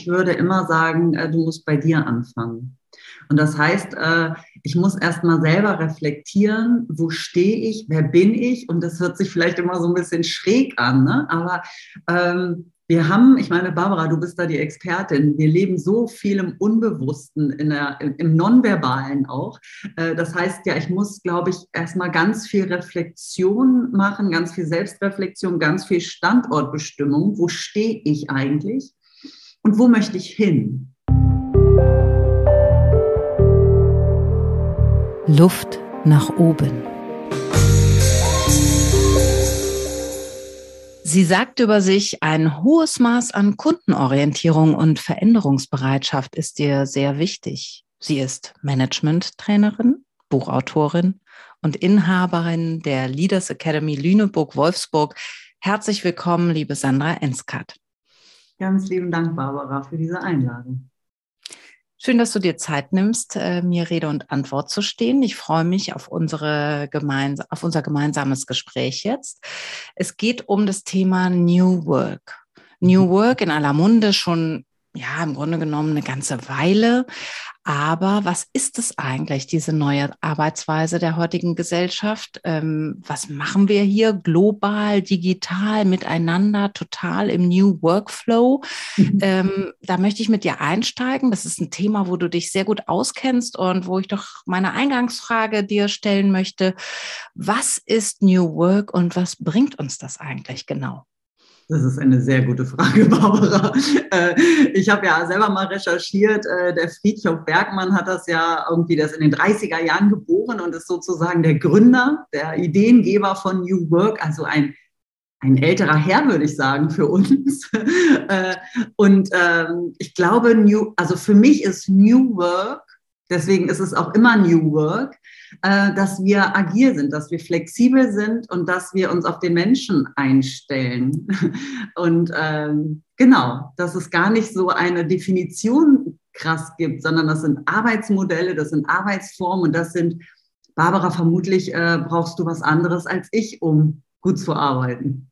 Ich würde immer sagen, äh, du musst bei dir anfangen. Und das heißt, äh, ich muss erst mal selber reflektieren, wo stehe ich, wer bin ich? Und das hört sich vielleicht immer so ein bisschen schräg an, ne? aber ähm, wir haben, ich meine, Barbara, du bist da die Expertin. Wir leben so viel im Unbewussten, der, im Nonverbalen auch. Äh, das heißt ja, ich muss, glaube ich, erstmal ganz viel Reflexion machen, ganz viel Selbstreflexion, ganz viel Standortbestimmung. Wo stehe ich eigentlich? Und wo möchte ich hin? Luft nach oben. Sie sagt über sich, ein hohes Maß an Kundenorientierung und Veränderungsbereitschaft ist ihr sehr wichtig. Sie ist Management-Trainerin, Buchautorin und Inhaberin der Leaders Academy Lüneburg-Wolfsburg. Herzlich willkommen, liebe Sandra Enskat. Ganz lieben Dank, Barbara, für diese Einladung. Schön, dass du dir Zeit nimmst, äh, mir Rede und Antwort zu stehen. Ich freue mich auf, unsere gemeins auf unser gemeinsames Gespräch jetzt. Es geht um das Thema New Work. New mhm. Work in aller Munde schon ja, im Grunde genommen eine ganze Weile. Aber was ist es eigentlich, diese neue Arbeitsweise der heutigen Gesellschaft? Ähm, was machen wir hier global, digital, miteinander, total im New Workflow? Mhm. Ähm, da möchte ich mit dir einsteigen. Das ist ein Thema, wo du dich sehr gut auskennst und wo ich doch meine Eingangsfrage dir stellen möchte. Was ist New Work und was bringt uns das eigentlich genau? Das ist eine sehr gute Frage, Barbara. Äh, ich habe ja selber mal recherchiert. Äh, der Friedhof Bergmann hat das ja irgendwie das in den 30er Jahren geboren und ist sozusagen der Gründer, der Ideengeber von New Work, also ein ein älterer Herr, würde ich sagen, für uns. Äh, und ähm, ich glaube, New, also für mich ist New Work, deswegen ist es auch immer New Work, äh, dass wir agil sind, dass wir flexibel sind und dass wir uns auf den Menschen einstellen. Und ähm, genau, dass es gar nicht so eine Definition krass gibt, sondern das sind Arbeitsmodelle, das sind Arbeitsformen und das sind, Barbara, vermutlich äh, brauchst du was anderes als ich, um gut zu arbeiten.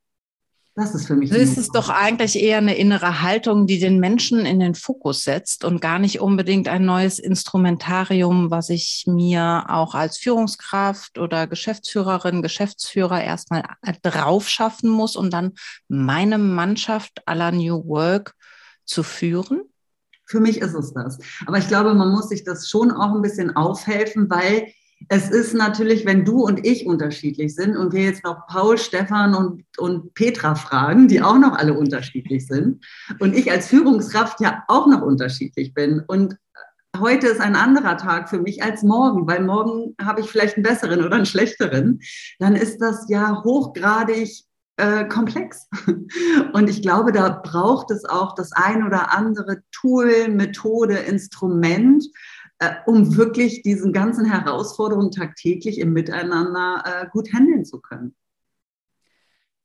Das ist für mich. Das ist doch eigentlich eher eine innere Haltung, die den Menschen in den Fokus setzt und gar nicht unbedingt ein neues Instrumentarium, was ich mir auch als Führungskraft oder Geschäftsführerin, Geschäftsführer erstmal drauf schaffen muss, um dann meine Mannschaft aller New Work zu führen. Für mich ist es das. Aber ich glaube, man muss sich das schon auch ein bisschen aufhelfen, weil es ist natürlich, wenn du und ich unterschiedlich sind und wir jetzt noch Paul, Stefan und, und Petra fragen, die auch noch alle unterschiedlich sind und ich als Führungskraft ja auch noch unterschiedlich bin und heute ist ein anderer Tag für mich als morgen, weil morgen habe ich vielleicht einen besseren oder einen schlechteren, dann ist das ja hochgradig äh, komplex. Und ich glaube, da braucht es auch das ein oder andere Tool, Methode, Instrument, äh, um wirklich diesen ganzen Herausforderungen tagtäglich im Miteinander äh, gut handeln zu können.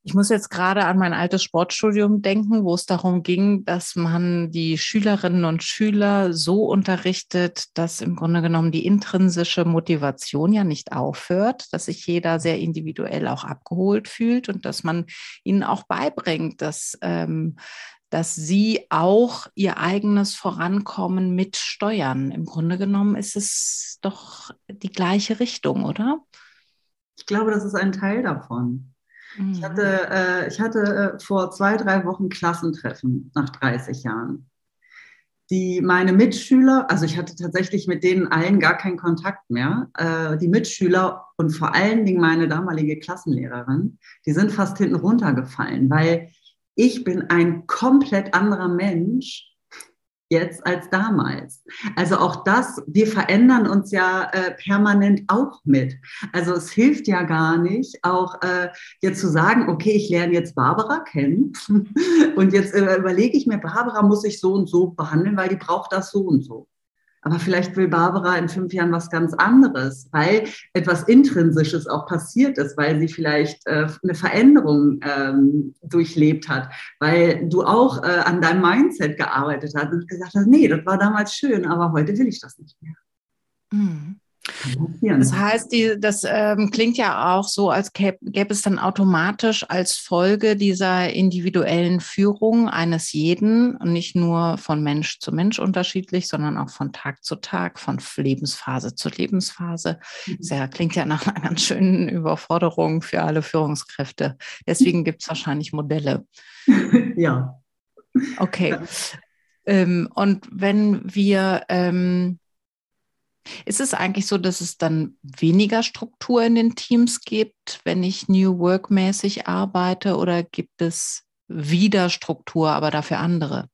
Ich muss jetzt gerade an mein altes Sportstudium denken, wo es darum ging, dass man die Schülerinnen und Schüler so unterrichtet, dass im Grunde genommen die intrinsische Motivation ja nicht aufhört, dass sich jeder sehr individuell auch abgeholt fühlt und dass man ihnen auch beibringt, dass ähm, dass sie auch ihr eigenes Vorankommen mitsteuern. Im Grunde genommen ist es doch die gleiche Richtung, oder? Ich glaube, das ist ein Teil davon. Mhm. Ich hatte, äh, ich hatte äh, vor zwei, drei Wochen Klassentreffen nach 30 Jahren. Die meine Mitschüler, also ich hatte tatsächlich mit denen allen gar keinen Kontakt mehr. Äh, die Mitschüler und vor allen Dingen meine damalige Klassenlehrerin, die sind fast hinten runtergefallen, weil ich bin ein komplett anderer Mensch jetzt als damals. Also auch das, wir verändern uns ja äh, permanent auch mit. Also es hilft ja gar nicht, auch äh, jetzt zu sagen, okay, ich lerne jetzt Barbara kennen und jetzt äh, überlege ich mir, Barbara muss ich so und so behandeln, weil die braucht das so und so. Aber vielleicht will Barbara in fünf Jahren was ganz anderes, weil etwas Intrinsisches auch passiert ist, weil sie vielleicht äh, eine Veränderung ähm, durchlebt hat, weil du auch äh, an deinem Mindset gearbeitet hast und gesagt hast, nee, das war damals schön, aber heute will ich das nicht mehr. Mhm. Das heißt, die, das ähm, klingt ja auch so, als gäbe, gäbe es dann automatisch als Folge dieser individuellen Führung eines jeden, nicht nur von Mensch zu Mensch unterschiedlich, sondern auch von Tag zu Tag, von Lebensphase zu Lebensphase. Mhm. Das ja, klingt ja nach einer ganz schönen Überforderung für alle Führungskräfte. Deswegen gibt es wahrscheinlich Modelle. Ja. Okay. Ähm, und wenn wir ähm, ist es eigentlich so, dass es dann weniger Struktur in den Teams gibt, wenn ich New Work mäßig arbeite oder gibt es wieder Struktur, aber dafür andere?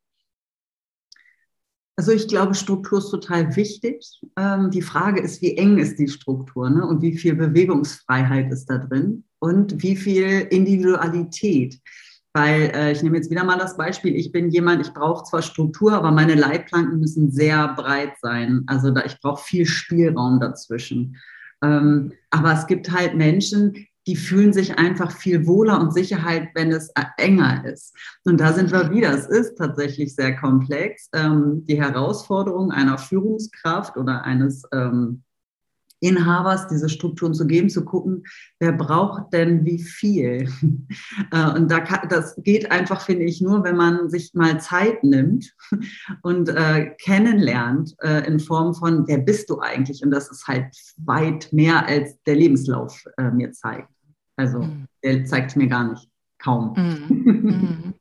Also ich glaube, Struktur ist total wichtig. Ähm, die Frage ist, wie eng ist die Struktur ne? und wie viel Bewegungsfreiheit ist da drin und wie viel Individualität. Weil äh, ich nehme jetzt wieder mal das Beispiel, ich bin jemand, ich brauche zwar Struktur, aber meine Leitplanken müssen sehr breit sein. Also da, ich brauche viel Spielraum dazwischen. Ähm, aber es gibt halt Menschen, die fühlen sich einfach viel wohler und Sicherheit, wenn es äh, enger ist. Und da sind wir wieder. Es ist tatsächlich sehr komplex. Ähm, die Herausforderung einer Führungskraft oder eines ähm, Inhabers diese Strukturen zu geben, zu gucken, wer braucht denn wie viel. Äh, und da kann, das geht einfach, finde ich, nur, wenn man sich mal Zeit nimmt und äh, kennenlernt äh, in Form von, wer bist du eigentlich? Und das ist halt weit mehr, als der Lebenslauf äh, mir zeigt. Also mhm. der zeigt mir gar nicht, kaum. Mhm.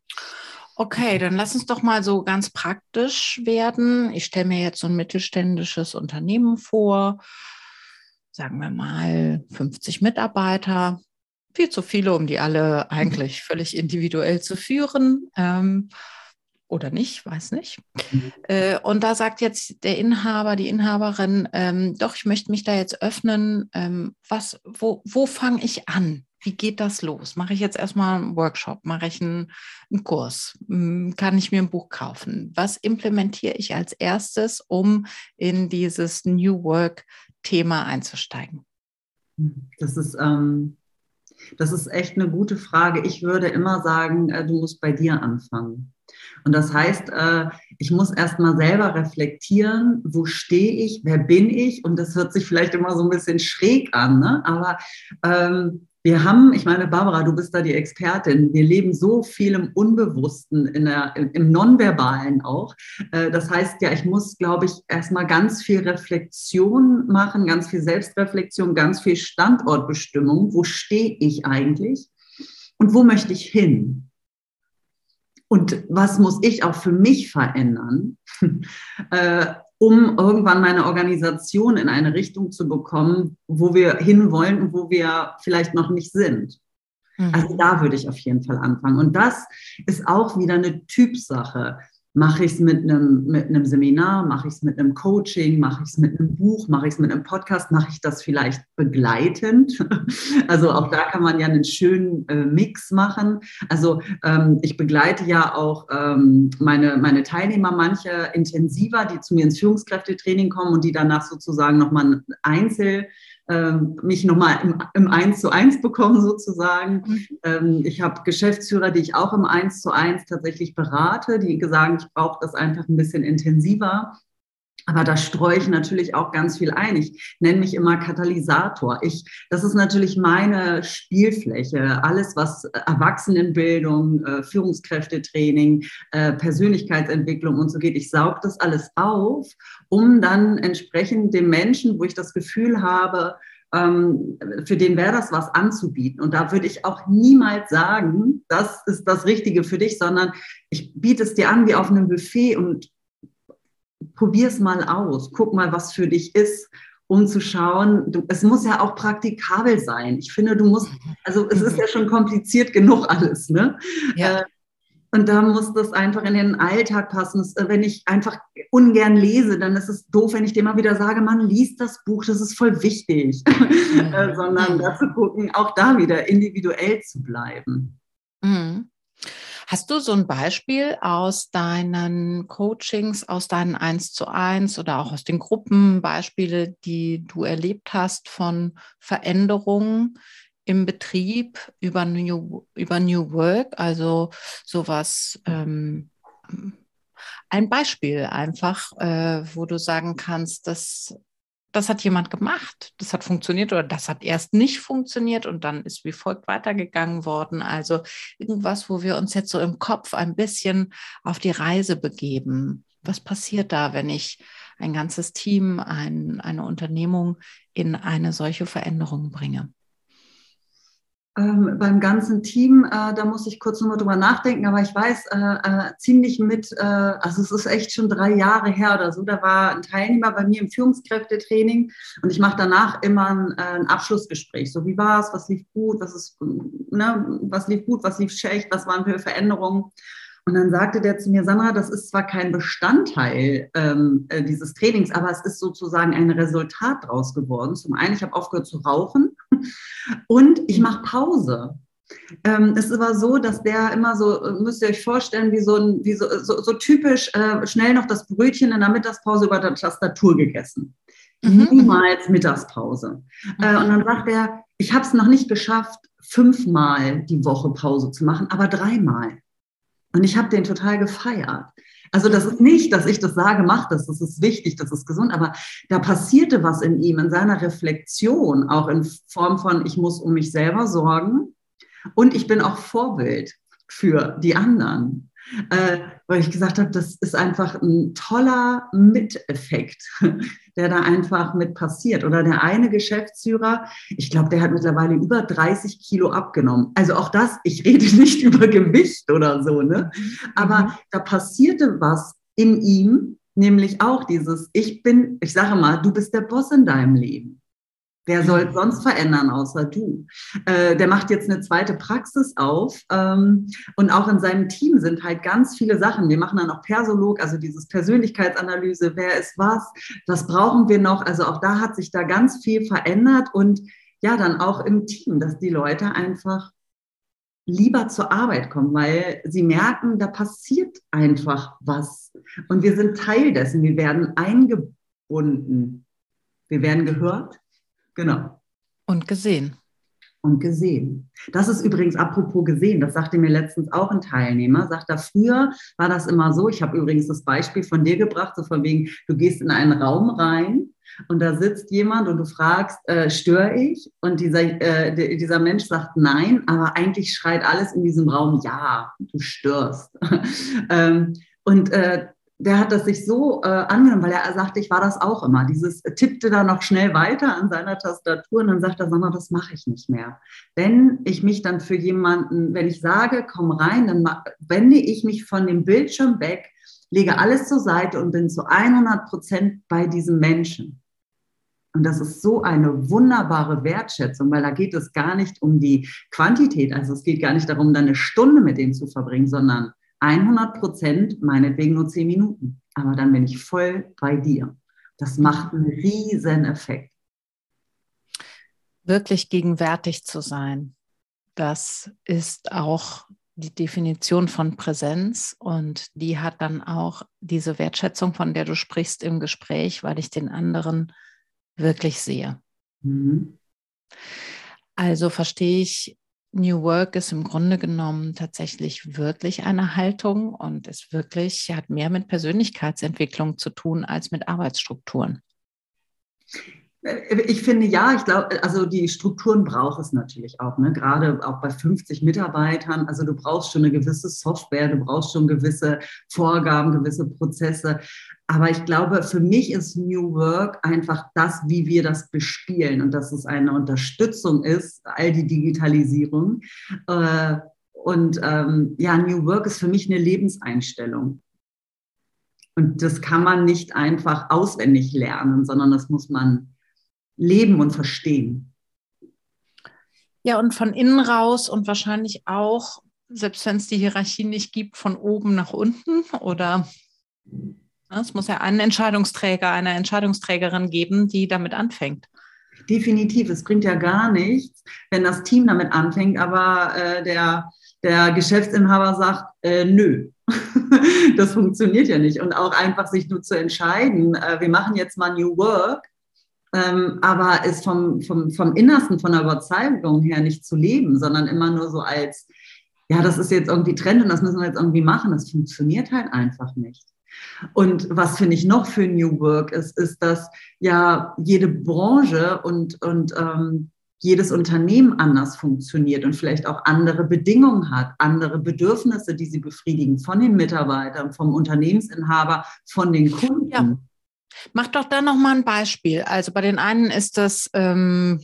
Okay, dann lass uns doch mal so ganz praktisch werden. Ich stelle mir jetzt so ein mittelständisches Unternehmen vor sagen wir mal, 50 Mitarbeiter, viel zu viele, um die alle eigentlich völlig individuell zu führen. Ähm, oder nicht, weiß nicht. Mhm. Äh, und da sagt jetzt der Inhaber, die Inhaberin, ähm, doch, ich möchte mich da jetzt öffnen. Ähm, was, wo, wo fange ich an? Wie geht das los? Mache ich jetzt erstmal einen Workshop? Mache ich einen, einen Kurs? Hm, kann ich mir ein Buch kaufen? Was implementiere ich als erstes, um in dieses New Work Thema einzusteigen? Das ist, ähm, das ist echt eine gute Frage. Ich würde immer sagen, äh, du musst bei dir anfangen. Und das heißt, äh, ich muss erst mal selber reflektieren, wo stehe ich, wer bin ich? Und das hört sich vielleicht immer so ein bisschen schräg an, ne? aber ähm, wir haben, ich meine, Barbara, du bist da die Expertin. Wir leben so viel im Unbewussten, der, im Nonverbalen auch. Äh, das heißt ja, ich muss, glaube ich, erstmal ganz viel Reflexion machen, ganz viel Selbstreflexion, ganz viel Standortbestimmung. Wo stehe ich eigentlich? Und wo möchte ich hin? Und was muss ich auch für mich verändern? Um irgendwann meine Organisation in eine Richtung zu bekommen, wo wir hinwollen und wo wir vielleicht noch nicht sind. Mhm. Also da würde ich auf jeden Fall anfangen. Und das ist auch wieder eine Typsache. Mache ich es mit einem, mit einem Seminar, mache ich es mit einem Coaching, mache ich es mit einem Buch, mache ich es mit einem Podcast, mache ich das vielleicht begleitend? Also auch da kann man ja einen schönen äh, Mix machen. Also ähm, ich begleite ja auch ähm, meine, meine Teilnehmer, manche intensiver, die zu mir ins Führungskräftetraining kommen und die danach sozusagen nochmal einzeln ähm, mich nochmal im, im 1 zu 1 bekommen sozusagen. Mhm. Ähm, ich habe Geschäftsführer, die ich auch im 1 zu 1 tatsächlich berate, die sagen, ich brauche das einfach ein bisschen intensiver. Aber da streue ich natürlich auch ganz viel ein. Ich nenne mich immer Katalysator. Ich, das ist natürlich meine Spielfläche. Alles, was Erwachsenenbildung, äh, Führungskräftetraining, äh, Persönlichkeitsentwicklung und so geht. Ich saug das alles auf, um dann entsprechend dem Menschen, wo ich das Gefühl habe, ähm, für den wäre das was anzubieten. Und da würde ich auch niemals sagen, das ist das Richtige für dich, sondern ich biete es dir an wie auf einem Buffet und probier es mal aus, guck mal, was für dich ist, um zu schauen, du, es muss ja auch praktikabel sein. Ich finde, du musst, also es ist mhm. ja schon kompliziert genug alles, ne? Ja. Äh, und da muss das einfach in den Alltag passen. Das, wenn ich einfach ungern lese, dann ist es doof, wenn ich dir mal wieder sage, man liest das Buch, das ist voll wichtig. Mhm. Äh, sondern mhm. da zu gucken, auch da wieder individuell zu bleiben. Mhm. Hast du so ein Beispiel aus deinen Coachings, aus deinen 1 zu 1 oder auch aus den Gruppen, Beispiele, die du erlebt hast von Veränderungen im Betrieb über New, über New Work, also sowas, ähm, ein Beispiel einfach, äh, wo du sagen kannst, das, das hat jemand gemacht, das hat funktioniert oder das hat erst nicht funktioniert und dann ist wie folgt weitergegangen worden. Also irgendwas, wo wir uns jetzt so im Kopf ein bisschen auf die Reise begeben. Was passiert da, wenn ich ein ganzes Team, ein, eine Unternehmung in eine solche Veränderung bringe? Ähm, beim ganzen Team, äh, da muss ich kurz nochmal drüber nachdenken, aber ich weiß äh, äh, ziemlich mit, äh, also es ist echt schon drei Jahre her oder so, da war ein Teilnehmer bei mir im Führungskräftetraining und ich mache danach immer ein, äh, ein, Abschlussgespräch. So, wie war es, was lief gut, was ist, ne, was lief gut, was lief schlecht, was waren für Veränderungen? Und dann sagte der zu mir, Sandra, das ist zwar kein Bestandteil ähm, äh, dieses Trainings, aber es ist sozusagen ein Resultat daraus geworden. Zum einen, ich habe aufgehört zu rauchen und ich mache Pause. Ähm, es war so, dass der immer so, äh, müsst ihr euch vorstellen, wie so, ein, wie so, so, so typisch äh, schnell noch das Brötchen in der Mittagspause über der Tastatur gegessen. Mhm. Niemals Mittagspause. Mhm. Äh, und dann sagt er, ich habe es noch nicht geschafft, fünfmal die Woche Pause zu machen, aber dreimal. Und ich habe den total gefeiert. Also das ist nicht, dass ich das sage, mach das, das ist wichtig, das ist gesund, aber da passierte was in ihm, in seiner Reflexion, auch in Form von, ich muss um mich selber sorgen und ich bin auch Vorbild für die anderen äh, weil ich gesagt habe, das ist einfach ein toller Miteffekt, der da einfach mit passiert. Oder der eine Geschäftsführer, ich glaube, der hat mittlerweile über 30 Kilo abgenommen. Also auch das, ich rede nicht über Gewicht oder so, ne? Aber mhm. da passierte was in ihm, nämlich auch dieses, ich bin, ich sage mal, du bist der Boss in deinem Leben. Wer soll es sonst verändern außer du? Äh, der macht jetzt eine zweite Praxis auf ähm, und auch in seinem Team sind halt ganz viele Sachen. Wir machen dann auch Persolog, also dieses Persönlichkeitsanalyse, wer ist was, was brauchen wir noch? Also auch da hat sich da ganz viel verändert und ja, dann auch im Team, dass die Leute einfach lieber zur Arbeit kommen, weil sie merken, da passiert einfach was. Und wir sind Teil dessen. Wir werden eingebunden. Wir werden gehört Genau. Und gesehen. Und gesehen. Das ist übrigens apropos gesehen, das sagte mir letztens auch ein Teilnehmer, sagt er, früher war das immer so, ich habe übrigens das Beispiel von dir gebracht, so von wegen, du gehst in einen Raum rein und da sitzt jemand und du fragst, äh, störe ich? Und dieser, äh, dieser Mensch sagt nein, aber eigentlich schreit alles in diesem Raum, ja, du störst. ähm, und äh, der hat das sich so äh, angenommen, weil er sagte, ich war das auch immer. Dieses äh, tippte da noch schnell weiter an seiner Tastatur und dann sagt er, Sandra, das mache ich nicht mehr. Wenn ich mich dann für jemanden, wenn ich sage, komm rein, dann wende ich mich von dem Bildschirm weg, lege alles zur Seite und bin zu 100 Prozent bei diesem Menschen. Und das ist so eine wunderbare Wertschätzung, weil da geht es gar nicht um die Quantität. Also es geht gar nicht darum, dann eine Stunde mit dem zu verbringen, sondern 100 Prozent, meinetwegen nur 10 Minuten. Aber dann bin ich voll bei dir. Das macht einen riesen Effekt. Wirklich gegenwärtig zu sein, das ist auch die Definition von Präsenz und die hat dann auch diese Wertschätzung, von der du sprichst im Gespräch, weil ich den anderen wirklich sehe. Mhm. Also verstehe ich New Work ist im Grunde genommen tatsächlich wirklich eine Haltung und ist wirklich, hat mehr mit Persönlichkeitsentwicklung zu tun als mit Arbeitsstrukturen. Äh, ich finde ja, ich glaube, also die Strukturen braucht es natürlich auch, ne? gerade auch bei 50 Mitarbeitern. Also du brauchst schon eine gewisse Software, du brauchst schon gewisse Vorgaben, gewisse Prozesse. Aber ich glaube, für mich ist New Work einfach das, wie wir das bespielen und dass es eine Unterstützung ist, all die Digitalisierung. Äh, und ähm, ja, New Work ist für mich eine Lebenseinstellung. Und das kann man nicht einfach auswendig lernen, sondern das muss man leben und verstehen. Ja, und von innen raus und wahrscheinlich auch, selbst wenn es die Hierarchie nicht gibt, von oben nach unten oder es muss ja einen Entscheidungsträger, eine Entscheidungsträgerin geben, die damit anfängt. Definitiv, es bringt ja gar nichts, wenn das Team damit anfängt, aber äh, der, der Geschäftsinhaber sagt, äh, nö, das funktioniert ja nicht. Und auch einfach sich nur zu entscheiden, äh, wir machen jetzt mal New Work, ähm, aber es vom, vom, vom Innersten, von der Überzeugung her nicht zu leben, sondern immer nur so als, ja, das ist jetzt irgendwie Trend und das müssen wir jetzt irgendwie machen, das funktioniert halt einfach nicht. Und was finde ich noch für New Work ist, ist, dass ja jede Branche und, und ähm, jedes Unternehmen anders funktioniert und vielleicht auch andere Bedingungen hat, andere Bedürfnisse, die sie befriedigen von den Mitarbeitern, vom Unternehmensinhaber, von den Kunden. Ja. Mach doch da noch mal ein Beispiel. Also bei den einen ist das ähm,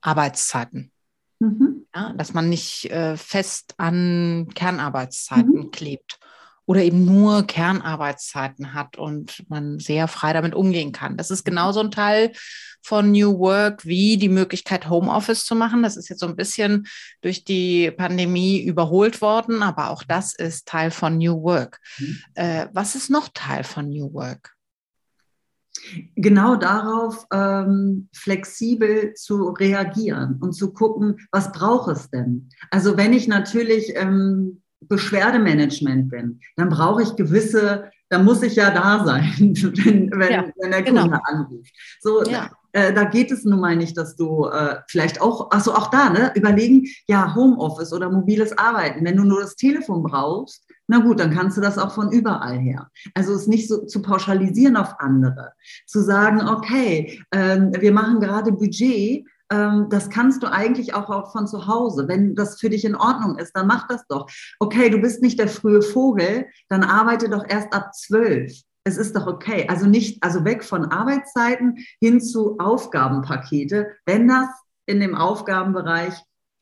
Arbeitszeiten. Mhm. Ja, dass man nicht äh, fest an Kernarbeitszeiten mhm. klebt oder eben nur Kernarbeitszeiten hat und man sehr frei damit umgehen kann. Das ist genauso ein Teil von New Work wie die Möglichkeit, Homeoffice zu machen. Das ist jetzt so ein bisschen durch die Pandemie überholt worden, aber auch das ist Teil von New Work. Mhm. Äh, was ist noch Teil von New Work? genau darauf ähm, flexibel zu reagieren und zu gucken, was braucht es denn? Also wenn ich natürlich ähm, Beschwerdemanagement bin, dann brauche ich gewisse, da muss ich ja da sein, wenn, wenn, ja, wenn der Kunde genau. anruft. So, ja. äh, da geht es nun mal nicht, dass du äh, vielleicht auch, also auch da, ne, überlegen, ja, Homeoffice oder mobiles Arbeiten, wenn du nur das Telefon brauchst, na gut, dann kannst du das auch von überall her. Also es nicht so zu pauschalisieren auf andere, zu sagen, okay, äh, wir machen gerade Budget, ähm, das kannst du eigentlich auch, auch von zu Hause. Wenn das für dich in Ordnung ist, dann mach das doch. Okay, du bist nicht der frühe Vogel, dann arbeite doch erst ab zwölf. Es ist doch okay. Also nicht, also weg von Arbeitszeiten hin zu Aufgabenpakete, wenn das in dem Aufgabenbereich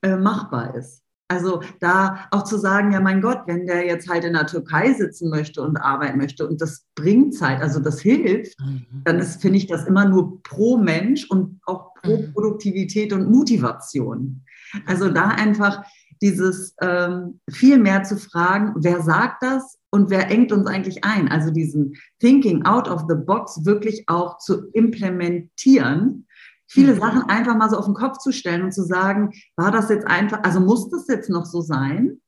äh, machbar ist. Also da auch zu sagen, ja mein Gott, wenn der jetzt halt in der Türkei sitzen möchte und arbeiten möchte und das bringt Zeit, also das hilft, mhm. dann ist, finde ich das immer nur pro Mensch und auch pro mhm. Produktivität und Motivation. Also da einfach dieses ähm, viel mehr zu fragen, wer sagt das und wer engt uns eigentlich ein? Also diesen Thinking out of the box wirklich auch zu implementieren viele mhm. Sachen einfach mal so auf den Kopf zu stellen und zu sagen, war das jetzt einfach, also muss das jetzt noch so sein?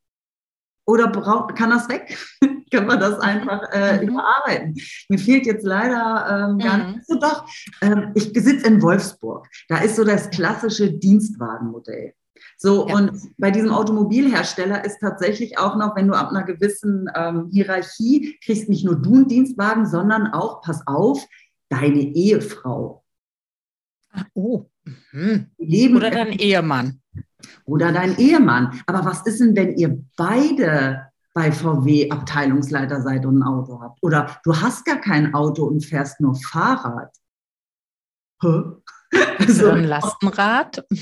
Oder braucht, kann das weg? Können wir das einfach äh, mhm. überarbeiten? Mir fehlt jetzt leider ähm, gar mhm. nicht. So doch, ähm, ich sitze in Wolfsburg. Da ist so das klassische Dienstwagenmodell. So, ja. und bei diesem Automobilhersteller ist tatsächlich auch noch, wenn du ab einer gewissen ähm, Hierarchie kriegst, nicht nur du einen Dienstwagen, sondern auch, pass auf, deine Ehefrau Oh. Mhm. Leben oder dein Ehemann. Oder dein Ehemann. Aber was ist denn, wenn ihr beide bei VW Abteilungsleiter seid und ein Auto habt? Oder du hast gar kein Auto und fährst nur Fahrrad? Hä? Also, ein Lastenrad?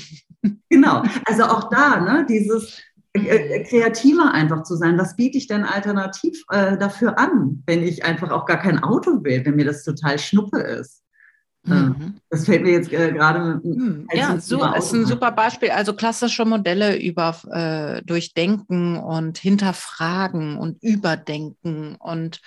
Genau. Also auch da, ne, dieses äh, äh, kreativer einfach zu sein. Was biete ich denn alternativ äh, dafür an, wenn ich einfach auch gar kein Auto will, wenn mir das total schnuppe ist? Mhm. Das fällt mir jetzt äh, gerade. Mhm. Ja, so ist ein super Beispiel. Also klassische Modelle über äh, Durchdenken und Hinterfragen und Überdenken und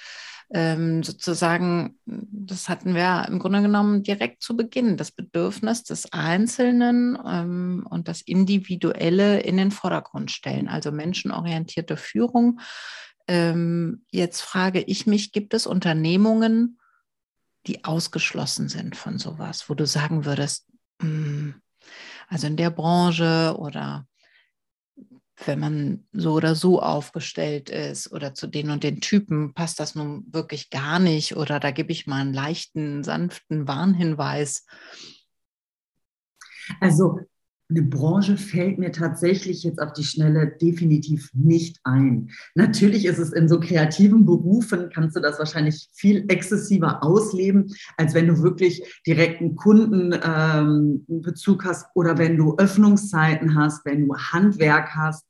ähm, sozusagen, das hatten wir im Grunde genommen direkt zu Beginn, das Bedürfnis des Einzelnen ähm, und das Individuelle in den Vordergrund stellen, also menschenorientierte Führung. Ähm, jetzt frage ich mich, gibt es Unternehmungen, die ausgeschlossen sind von sowas, wo du sagen würdest, hm, also in der Branche oder wenn man so oder so aufgestellt ist oder zu den und den Typen passt das nun wirklich gar nicht oder da gebe ich mal einen leichten, sanften Warnhinweis. Also eine Branche fällt mir tatsächlich jetzt auf die Schnelle definitiv nicht ein. Natürlich ist es in so kreativen Berufen, kannst du das wahrscheinlich viel exzessiver ausleben, als wenn du wirklich direkten Kundenbezug ähm, hast oder wenn du Öffnungszeiten hast, wenn du Handwerk hast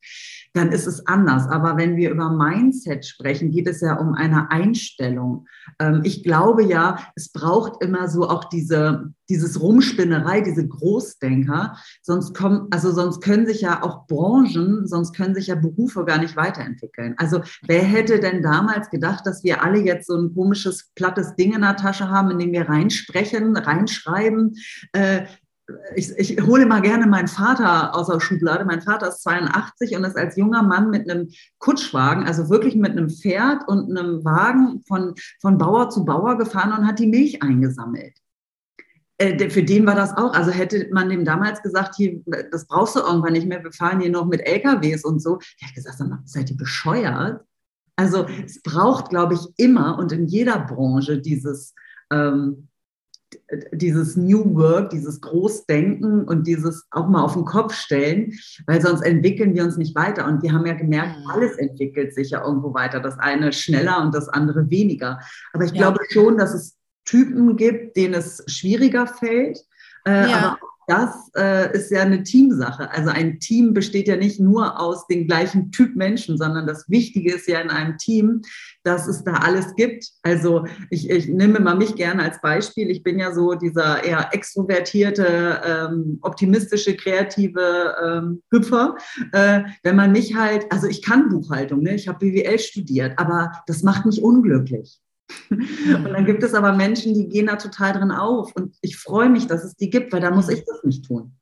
dann ist es anders. Aber wenn wir über Mindset sprechen, geht es ja um eine Einstellung. Ähm, ich glaube ja, es braucht immer so auch diese, dieses Rumspinnerei, diese Großdenker. Sonst kommen, also sonst können sich ja auch Branchen, sonst können sich ja Berufe gar nicht weiterentwickeln. Also wer hätte denn damals gedacht, dass wir alle jetzt so ein komisches, plattes Ding in der Tasche haben, in dem wir reinsprechen, reinschreiben, äh, ich, ich hole mal gerne meinen Vater aus der Schublade. Mein Vater ist 82 und ist als junger Mann mit einem Kutschwagen, also wirklich mit einem Pferd und einem Wagen von, von Bauer zu Bauer gefahren und hat die Milch eingesammelt. Äh, für den war das auch, also hätte man dem damals gesagt, hier, das brauchst du irgendwann nicht mehr, wir fahren hier noch mit LKWs und so. Ich hätte gesagt, seid ihr bescheuert? Also es braucht, glaube ich, immer und in jeder Branche dieses, ähm, dieses New Work, dieses Großdenken und dieses auch mal auf den Kopf stellen, weil sonst entwickeln wir uns nicht weiter. Und wir haben ja gemerkt, mhm. alles entwickelt sich ja irgendwo weiter. Das eine schneller und das andere weniger. Aber ich ja. glaube schon, dass es Typen gibt, denen es schwieriger fällt. Äh, ja. Aber das äh, ist ja eine Teamsache. Also ein Team besteht ja nicht nur aus den gleichen Typ Menschen, sondern das Wichtige ist ja in einem Team, dass es da alles gibt. Also ich, ich nehme mal mich gerne als Beispiel. Ich bin ja so dieser eher extrovertierte, ähm, optimistische, kreative ähm, Hüpfer. Äh, wenn man mich halt, also ich kann Buchhaltung, ne? ich habe BWL studiert, aber das macht mich unglücklich. Und dann gibt es aber Menschen, die gehen da total drin auf. Und ich freue mich, dass es die gibt, weil da muss ich das nicht tun.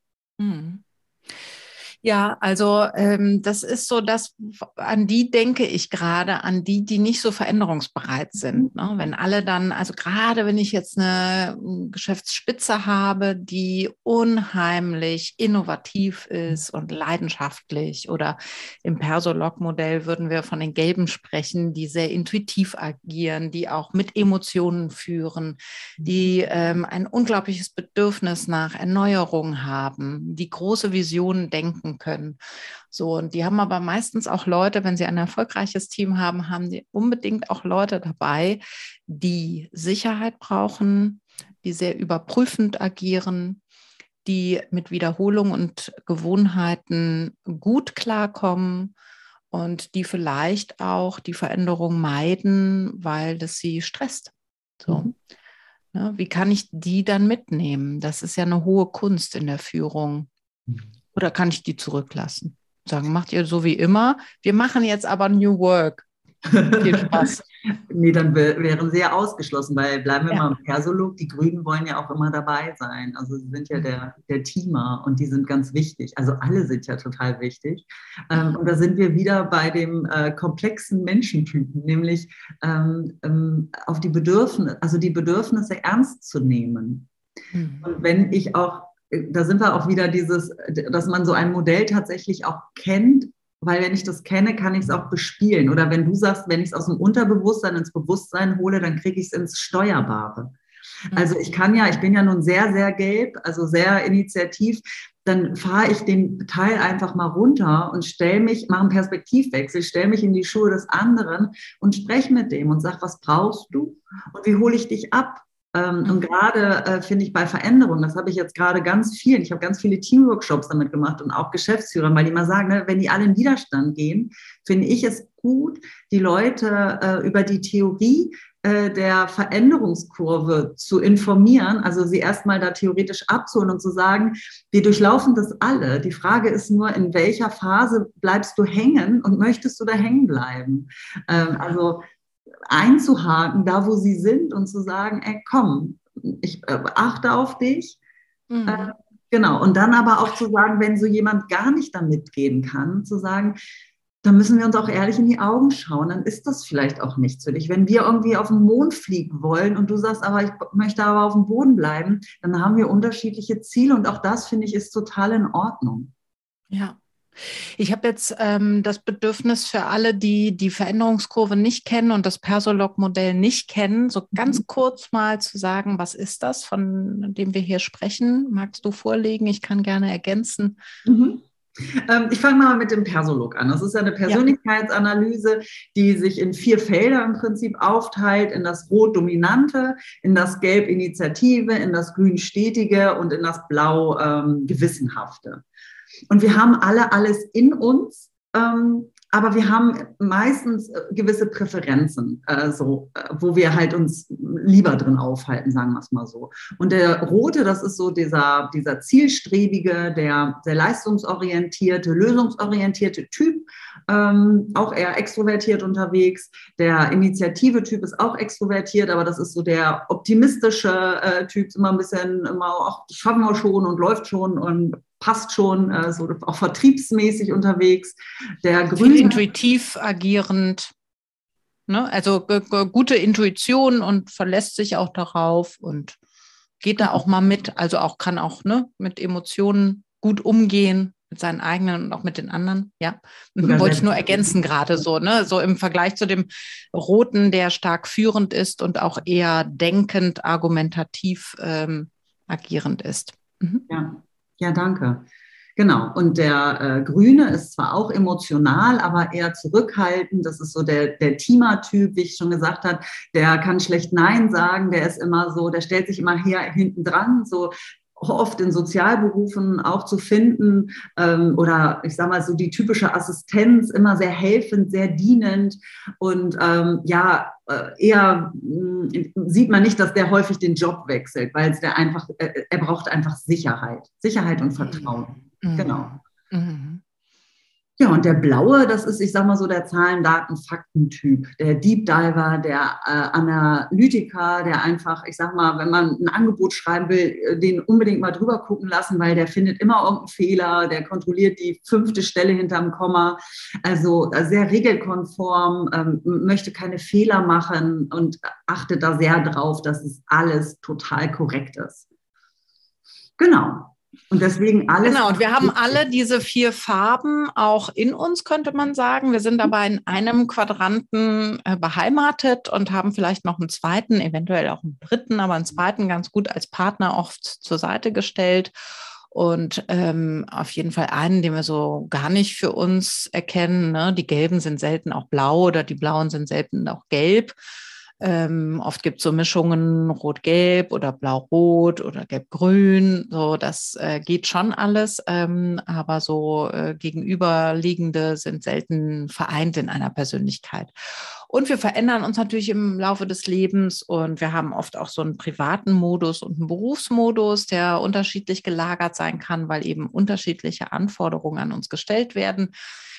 Mhm. Ja, also ähm, das ist so, dass an die denke ich gerade, an die, die nicht so veränderungsbereit sind. Ne? Wenn alle dann, also gerade wenn ich jetzt eine Geschäftsspitze habe, die unheimlich innovativ ist und leidenschaftlich oder im Persolog-Modell würden wir von den Gelben sprechen, die sehr intuitiv agieren, die auch mit Emotionen führen, die ähm, ein unglaubliches Bedürfnis nach Erneuerung haben, die große Visionen denken können. So, und die haben aber meistens auch Leute, wenn sie ein erfolgreiches Team haben, haben sie unbedingt auch Leute dabei, die Sicherheit brauchen, die sehr überprüfend agieren, die mit Wiederholung und Gewohnheiten gut klarkommen und die vielleicht auch die Veränderung meiden, weil das sie stresst. So. Mhm. Ja, wie kann ich die dann mitnehmen? Das ist ja eine hohe Kunst in der Führung. Mhm. Oder kann ich die zurücklassen? Sagen, macht ihr so wie immer. Wir machen jetzt aber New Work. Viel Spaß. nee, dann wären sie ja ausgeschlossen, weil bleiben wir ja. mal im Persolog, die Grünen wollen ja auch immer dabei sein. Also sie sind ja der, der Teamer und die sind ganz wichtig. Also alle sind ja total wichtig. Ähm, und da sind wir wieder bei dem äh, komplexen Menschentypen, nämlich ähm, ähm, auf die Bedürfnisse, also die Bedürfnisse ernst zu nehmen. Mhm. Und wenn ich auch da sind wir auch wieder dieses, dass man so ein Modell tatsächlich auch kennt, weil wenn ich das kenne, kann ich es auch bespielen. Oder wenn du sagst, wenn ich es aus dem Unterbewusstsein ins Bewusstsein hole, dann kriege ich es ins Steuerbare. Mhm. Also ich kann ja, ich bin ja nun sehr, sehr gelb, also sehr initiativ. Dann fahre ich den Teil einfach mal runter und stelle mich, mache einen Perspektivwechsel, stelle mich in die Schuhe des anderen und spreche mit dem und sage, was brauchst du und wie hole ich dich ab? Ähm, und mhm. gerade äh, finde ich bei Veränderungen, das habe ich jetzt gerade ganz viel, ich habe ganz viele Teamworkshops damit gemacht und auch Geschäftsführer, weil die mal sagen, ne, wenn die alle in Widerstand gehen, finde ich es gut, die Leute äh, über die Theorie äh, der Veränderungskurve zu informieren, also sie erstmal da theoretisch abzuholen und zu sagen, wir durchlaufen das alle. Die Frage ist nur, in welcher Phase bleibst du hängen und möchtest du da hängen bleiben? Ähm, also einzuhaken, da wo sie sind und zu sagen, ey, komm, ich äh, achte auf dich. Mhm. Äh, genau. Und dann aber auch zu sagen, wenn so jemand gar nicht damit gehen kann, zu sagen, dann müssen wir uns auch ehrlich in die Augen schauen, dann ist das vielleicht auch nichts für dich. Wenn wir irgendwie auf den Mond fliegen wollen und du sagst, aber ich möchte aber auf dem Boden bleiben, dann haben wir unterschiedliche Ziele und auch das finde ich ist total in Ordnung. Ja. Ich habe jetzt ähm, das Bedürfnis für alle, die die Veränderungskurve nicht kennen und das Persolog-Modell nicht kennen, so ganz mhm. kurz mal zu sagen, was ist das, von dem wir hier sprechen? Magst du vorlegen? Ich kann gerne ergänzen. Mhm. Ähm, ich fange mal mit dem Persolog an. Das ist eine Persönlichkeitsanalyse, die sich in vier Felder im Prinzip aufteilt, in das Rot-Dominante, in das Gelb-Initiative, in das Grün-Stetige und in das Blau-Gewissenhafte. Und wir haben alle alles in uns, ähm, aber wir haben meistens äh, gewisse Präferenzen, äh, so, äh, wo wir halt uns lieber drin aufhalten, sagen wir es mal so. Und der rote, das ist so dieser, dieser zielstrebige, der, der leistungsorientierte, lösungsorientierte Typ, ähm, auch eher extrovertiert unterwegs. Der Initiative-Typ ist auch extrovertiert, aber das ist so der optimistische äh, Typ, immer ein bisschen immer, ach, das schaffen wir schon und läuft schon und passt schon, äh, so auch vertriebsmäßig unterwegs. Der Grüne, intuitiv agierend, ne? also gute Intuition und verlässt sich auch darauf und geht da auch mal mit, also auch kann auch ne, mit Emotionen gut umgehen. mit seinen eigenen und auch mit den anderen. Ja, Sogar wollte ich nur ergänzen gerade so, ne? So im Vergleich zu dem roten, der stark führend ist und auch eher denkend, argumentativ ähm, agierend ist. Mhm. Ja. Ja, danke. Genau. Und der äh, Grüne ist zwar auch emotional, aber eher zurückhaltend. Das ist so der, der Teamer-Typ, wie ich schon gesagt habe. Der kann schlecht Nein sagen. Der ist immer so, der stellt sich immer hier hinten dran. So oft in Sozialberufen auch zu finden ähm, oder ich sage mal so die typische Assistenz, immer sehr helfend, sehr dienend und ähm, ja, eher äh, sieht man nicht, dass der häufig den Job wechselt, weil es der einfach, äh, er braucht einfach Sicherheit, Sicherheit und Vertrauen. Mhm. Genau. Mhm. Ja, und der Blaue, das ist, ich sag mal so, der Zahlen, Daten, Fakten-Typ, der Deep Diver, der äh, Analytiker, der einfach, ich sag mal, wenn man ein Angebot schreiben will, äh, den unbedingt mal drüber gucken lassen, weil der findet immer irgendeinen Fehler, der kontrolliert die fünfte Stelle hinterm Komma. Also äh, sehr regelkonform, ähm, möchte keine Fehler machen und achtet da sehr drauf, dass es alles total korrekt ist. Genau. Und deswegen alles. Genau, und wir haben alle diese vier Farben auch in uns, könnte man sagen. Wir sind aber in einem Quadranten äh, beheimatet und haben vielleicht noch einen zweiten, eventuell auch einen dritten, aber einen zweiten ganz gut als Partner oft zur Seite gestellt. Und ähm, auf jeden Fall einen, den wir so gar nicht für uns erkennen. Ne? Die gelben sind selten auch blau oder die blauen sind selten auch gelb. Ähm, oft gibt es so Mischungen Rot-Gelb oder Blau-Rot oder Gelb-Grün. So, das äh, geht schon alles, ähm, aber so äh, gegenüberliegende sind selten vereint in einer Persönlichkeit. Und wir verändern uns natürlich im Laufe des Lebens und wir haben oft auch so einen privaten Modus und einen Berufsmodus, der unterschiedlich gelagert sein kann, weil eben unterschiedliche Anforderungen an uns gestellt werden.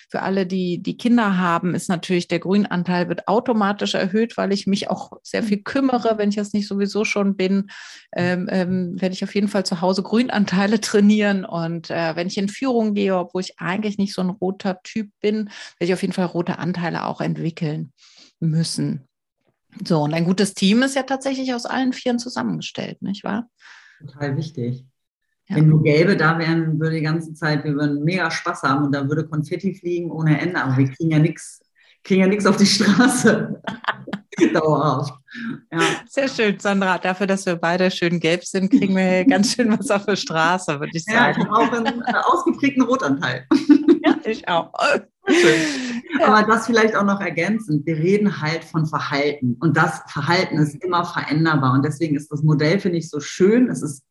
Für alle, die, die Kinder haben, ist natürlich der Grünanteil wird automatisch erhöht, weil ich mich auch sehr viel kümmere, wenn ich das nicht sowieso schon bin, ähm, ähm, werde ich auf jeden Fall zu Hause Grünanteile trainieren. Und äh, wenn ich in Führung gehe, obwohl ich eigentlich nicht so ein roter Typ bin, werde ich auf jeden Fall rote Anteile auch entwickeln müssen. So, und ein gutes Team ist ja tatsächlich aus allen Vieren zusammengestellt, nicht wahr? Total wichtig. Ja. Wenn nur Gelbe da wären, würde die ganze Zeit, wir würden mega Spaß haben und da würde Konfetti fliegen ohne Ende, aber wir kriegen ja nichts, kriegen ja nichts auf die Straße. Dauerhaft. Ja. Sehr schön, Sandra. Dafür, dass wir beide schön gelb sind, kriegen wir ganz schön was auf der Straße, würde ich sagen. Ja, auch einen äh, ausgeprägten Rotanteil. Ja, ich auch. Aber das vielleicht auch noch ergänzend. Wir reden halt von Verhalten und das Verhalten ist immer veränderbar und deswegen ist das Modell, finde ich, so schön. Es ist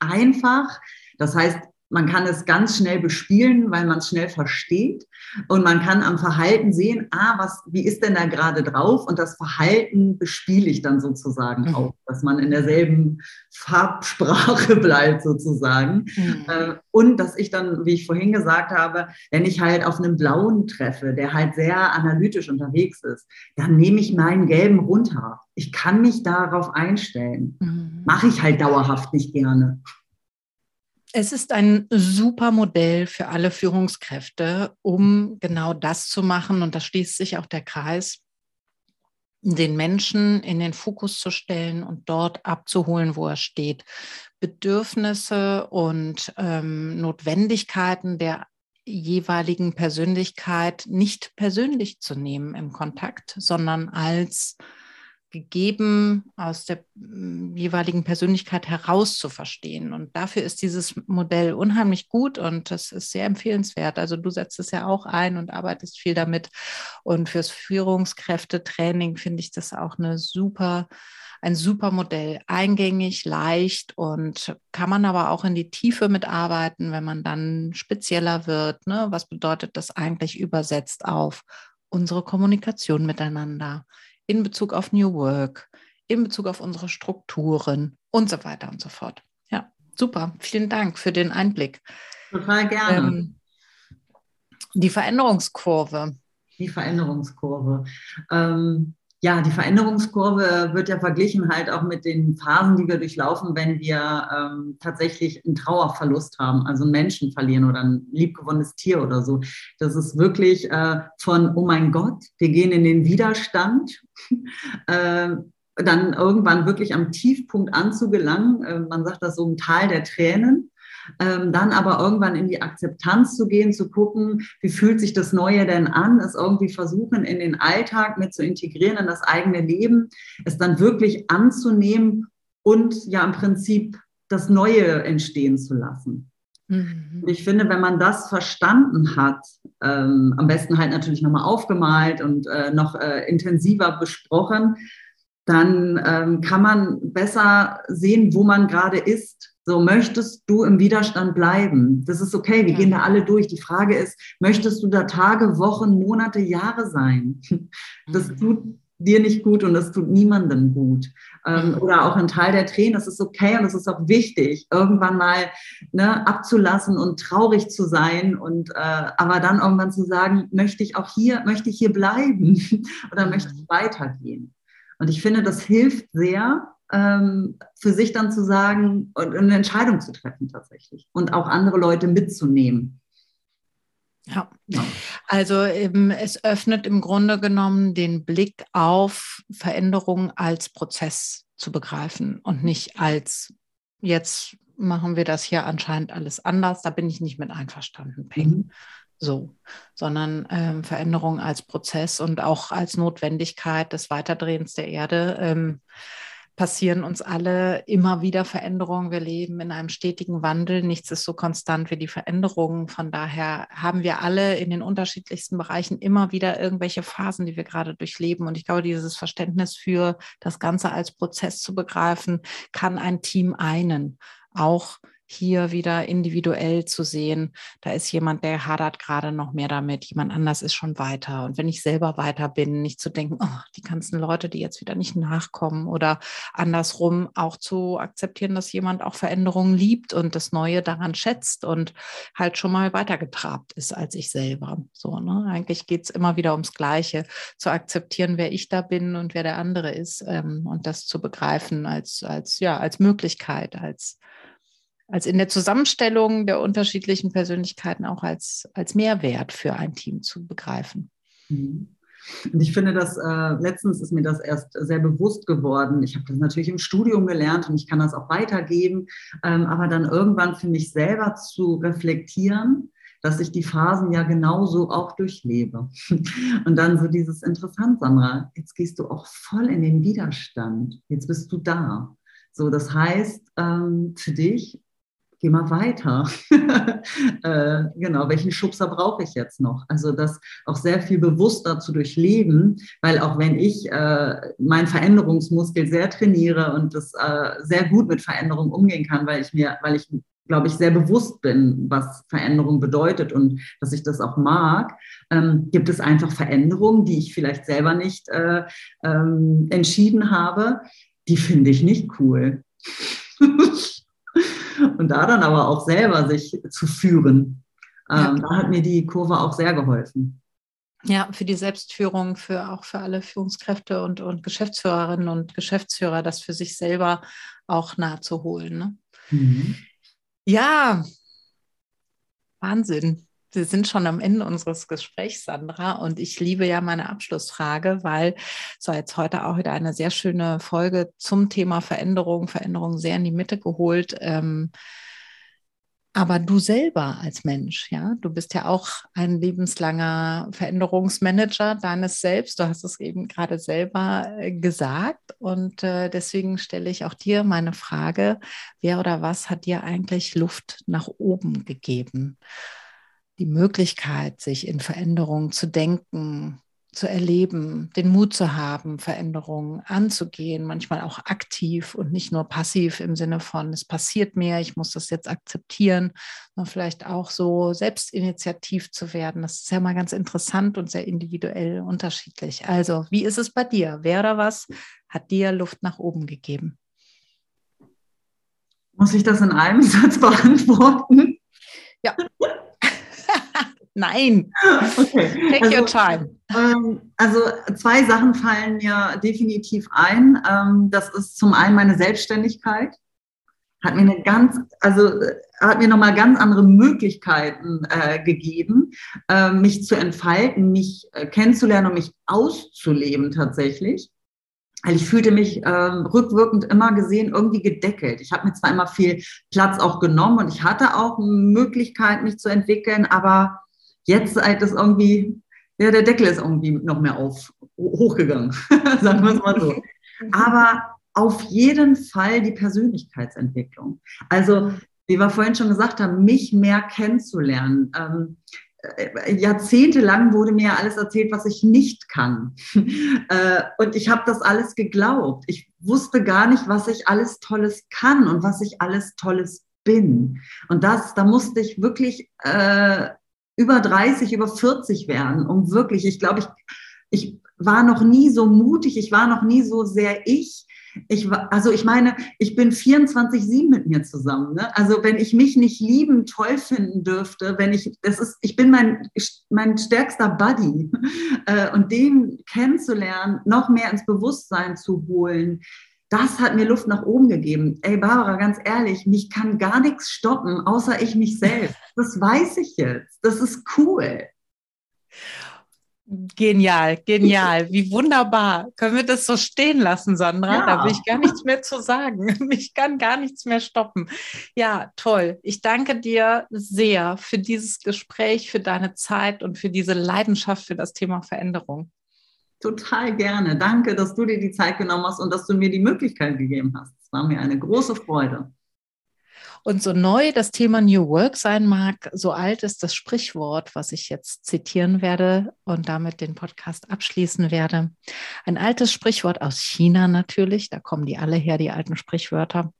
einfach. Das heißt, man kann es ganz schnell bespielen, weil man es schnell versteht. Und man kann am Verhalten sehen, ah, was, wie ist denn da gerade drauf? Und das Verhalten bespiele ich dann sozusagen mhm. auch, dass man in derselben Farbsprache bleibt sozusagen. Mhm. Äh, und dass ich dann, wie ich vorhin gesagt habe, wenn ich halt auf einen blauen treffe, der halt sehr analytisch unterwegs ist, dann nehme ich meinen gelben runter. Ich kann mich darauf einstellen. Mhm. Mache ich halt dauerhaft nicht gerne. Es ist ein super Modell für alle Führungskräfte, um genau das zu machen. Und da schließt sich auch der Kreis, den Menschen in den Fokus zu stellen und dort abzuholen, wo er steht. Bedürfnisse und ähm, Notwendigkeiten der jeweiligen Persönlichkeit nicht persönlich zu nehmen im Kontakt, sondern als gegeben aus der mm, jeweiligen Persönlichkeit heraus zu verstehen. Und dafür ist dieses Modell unheimlich gut und das ist sehr empfehlenswert. Also du setzt es ja auch ein und arbeitest viel damit. Und fürs Führungskräftetraining finde ich das auch eine super, ein super Modell. Eingängig, leicht und kann man aber auch in die Tiefe mitarbeiten, wenn man dann spezieller wird. Ne? Was bedeutet das eigentlich übersetzt auf unsere Kommunikation miteinander? In Bezug auf New Work, in Bezug auf unsere Strukturen und so weiter und so fort. Ja, super. Vielen Dank für den Einblick. Total gerne. Ähm, die Veränderungskurve. Die Veränderungskurve. Ähm, ja, die Veränderungskurve wird ja verglichen halt auch mit den Phasen, die wir durchlaufen, wenn wir ähm, tatsächlich einen Trauerverlust haben, also einen Menschen verlieren oder ein liebgewonnenes Tier oder so. Das ist wirklich äh, von, oh mein Gott, wir gehen in den Widerstand, äh, dann irgendwann wirklich am Tiefpunkt anzugelangen. Äh, man sagt das so im Tal der Tränen. Ähm, dann aber irgendwann in die Akzeptanz zu gehen, zu gucken, wie fühlt sich das Neue denn an, es irgendwie versuchen, in den Alltag mit zu integrieren, in das eigene Leben, es dann wirklich anzunehmen und ja im Prinzip das Neue entstehen zu lassen. Mhm. Ich finde, wenn man das verstanden hat, ähm, am besten halt natürlich nochmal aufgemalt und äh, noch äh, intensiver besprochen, dann ähm, kann man besser sehen, wo man gerade ist. So, möchtest du im Widerstand bleiben? Das ist okay, wir ja. gehen da alle durch. Die Frage ist, möchtest du da Tage, Wochen, Monate, Jahre sein? Das mhm. tut dir nicht gut und das tut niemandem gut. Ähm, mhm. oder auch ein Teil der Tränen, das ist okay und das ist auch wichtig, irgendwann mal ne, abzulassen und traurig zu sein und äh, aber dann irgendwann zu sagen, möchte ich auch hier, möchte ich hier bleiben oder möchte ich weitergehen? Und ich finde, das hilft sehr, ähm, für sich dann zu sagen und eine Entscheidung zu treffen tatsächlich und auch andere Leute mitzunehmen. Ja. ja. Also eben, es öffnet im Grunde genommen den Blick auf Veränderungen als Prozess zu begreifen und nicht als jetzt machen wir das hier anscheinend alles anders. Da bin ich nicht mit einverstanden, Peng. Mhm. So, sondern ähm, Veränderung als Prozess und auch als Notwendigkeit des Weiterdrehens der Erde. Ähm, passieren uns alle immer wieder Veränderungen. Wir leben in einem stetigen Wandel. Nichts ist so konstant wie die Veränderungen. Von daher haben wir alle in den unterschiedlichsten Bereichen immer wieder irgendwelche Phasen, die wir gerade durchleben. Und ich glaube, dieses Verständnis für das Ganze als Prozess zu begreifen, kann ein Team einen. Auch hier wieder individuell zu sehen, da ist jemand, der hadert gerade noch mehr damit, jemand anders ist schon weiter. Und wenn ich selber weiter bin, nicht zu denken, oh, die ganzen Leute, die jetzt wieder nicht nachkommen oder andersrum auch zu akzeptieren, dass jemand auch Veränderungen liebt und das Neue daran schätzt und halt schon mal weitergetrabt ist als ich selber. So, ne? Eigentlich geht es immer wieder ums Gleiche, zu akzeptieren, wer ich da bin und wer der andere ist ähm, und das zu begreifen als, als, ja, als Möglichkeit, als als in der Zusammenstellung der unterschiedlichen Persönlichkeiten auch als, als Mehrwert für ein Team zu begreifen. Mhm. Und ich finde, dass äh, letztens ist mir das erst sehr bewusst geworden. Ich habe das natürlich im Studium gelernt und ich kann das auch weitergeben, ähm, aber dann irgendwann für mich selber zu reflektieren, dass ich die Phasen ja genauso auch durchlebe. Und dann so dieses Interessant, Sandra, jetzt gehst du auch voll in den Widerstand. Jetzt bist du da. So, das heißt, ähm, für dich geh mal weiter. äh, genau, welchen Schubser brauche ich jetzt noch? Also das auch sehr viel bewusster zu durchleben, weil auch wenn ich äh, meinen Veränderungsmuskel sehr trainiere und das äh, sehr gut mit Veränderung umgehen kann, weil ich mir, weil ich glaube ich, sehr bewusst bin, was Veränderung bedeutet und dass ich das auch mag, ähm, gibt es einfach Veränderungen, die ich vielleicht selber nicht äh, ähm, entschieden habe, die finde ich nicht cool. und da dann aber auch selber sich zu führen. Ähm, ja. Da hat mir die Kurve auch sehr geholfen. Ja, für die Selbstführung, für auch für alle Führungskräfte und, und Geschäftsführerinnen und Geschäftsführer, das für sich selber auch nahe zu holen. Ne? Mhm. Ja, Wahnsinn. Wir sind schon am Ende unseres Gesprächs, Sandra, und ich liebe ja meine Abschlussfrage, weil so jetzt heute auch wieder eine sehr schöne Folge zum Thema Veränderung, Veränderung sehr in die Mitte geholt. Ähm, aber du selber als Mensch, ja, du bist ja auch ein lebenslanger Veränderungsmanager deines Selbst. Du hast es eben gerade selber äh, gesagt. Und äh, deswegen stelle ich auch dir meine Frage, wer oder was hat dir eigentlich Luft nach oben gegeben? Die Möglichkeit, sich in Veränderungen zu denken, zu erleben, den Mut zu haben, Veränderungen anzugehen, manchmal auch aktiv und nicht nur passiv im Sinne von, es passiert mir, ich muss das jetzt akzeptieren, sondern vielleicht auch so selbstinitiativ zu werden. Das ist ja mal ganz interessant und sehr individuell unterschiedlich. Also, wie ist es bei dir? Wer oder was hat dir Luft nach oben gegeben? Muss ich das in einem Satz beantworten? Ja. Nein. Okay. Take also, your time. Ähm, also zwei Sachen fallen mir definitiv ein. Ähm, das ist zum einen meine Selbstständigkeit. Hat mir eine ganz, also hat mir nochmal ganz andere Möglichkeiten äh, gegeben, äh, mich zu entfalten, mich äh, kennenzulernen und mich auszuleben tatsächlich. weil ich fühlte mich ähm, rückwirkend immer gesehen irgendwie gedeckelt. Ich habe mir zwar immer viel Platz auch genommen und ich hatte auch Möglichkeit, mich zu entwickeln, aber jetzt seit es irgendwie, ja, der Deckel ist irgendwie noch mehr auf, hochgegangen, sagen wir es mal so. Aber auf jeden Fall die Persönlichkeitsentwicklung. Also, wie wir vorhin schon gesagt haben, mich mehr kennenzulernen. Ähm, äh, jahrzehntelang wurde mir alles erzählt, was ich nicht kann. Äh, und ich habe das alles geglaubt. Ich wusste gar nicht, was ich alles Tolles kann und was ich alles Tolles bin. Und das, da musste ich wirklich äh, über 30, über 40 werden, um wirklich, ich glaube, ich, ich war noch nie so mutig, ich war noch nie so sehr ich. Ich war, also ich meine, ich bin 24-7 mit mir zusammen. Ne? Also wenn ich mich nicht lieben, toll finden dürfte, wenn ich, das ist, ich bin mein, mein stärkster Buddy. Äh, und den kennenzulernen, noch mehr ins Bewusstsein zu holen, das hat mir Luft nach oben gegeben. Ey, Barbara, ganz ehrlich, mich kann gar nichts stoppen, außer ich mich selbst. Das weiß ich jetzt. Das ist cool. Genial, genial. Wie wunderbar. Können wir das so stehen lassen, Sandra? Ja. Da will ich gar nichts mehr zu sagen. Mich kann gar nichts mehr stoppen. Ja, toll. Ich danke dir sehr für dieses Gespräch, für deine Zeit und für diese Leidenschaft für das Thema Veränderung. Total gerne. Danke, dass du dir die Zeit genommen hast und dass du mir die Möglichkeit gegeben hast. Es war mir eine große Freude. Und so neu das Thema New Work sein mag, so alt ist das Sprichwort, was ich jetzt zitieren werde und damit den Podcast abschließen werde. Ein altes Sprichwort aus China natürlich, da kommen die alle her, die alten Sprichwörter.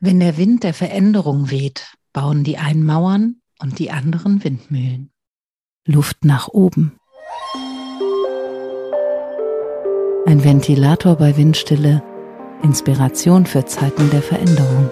Wenn der Wind der Veränderung weht, bauen die einen Mauern und die anderen Windmühlen. Luft nach oben. Ein Ventilator bei Windstille Inspiration für Zeiten der Veränderung.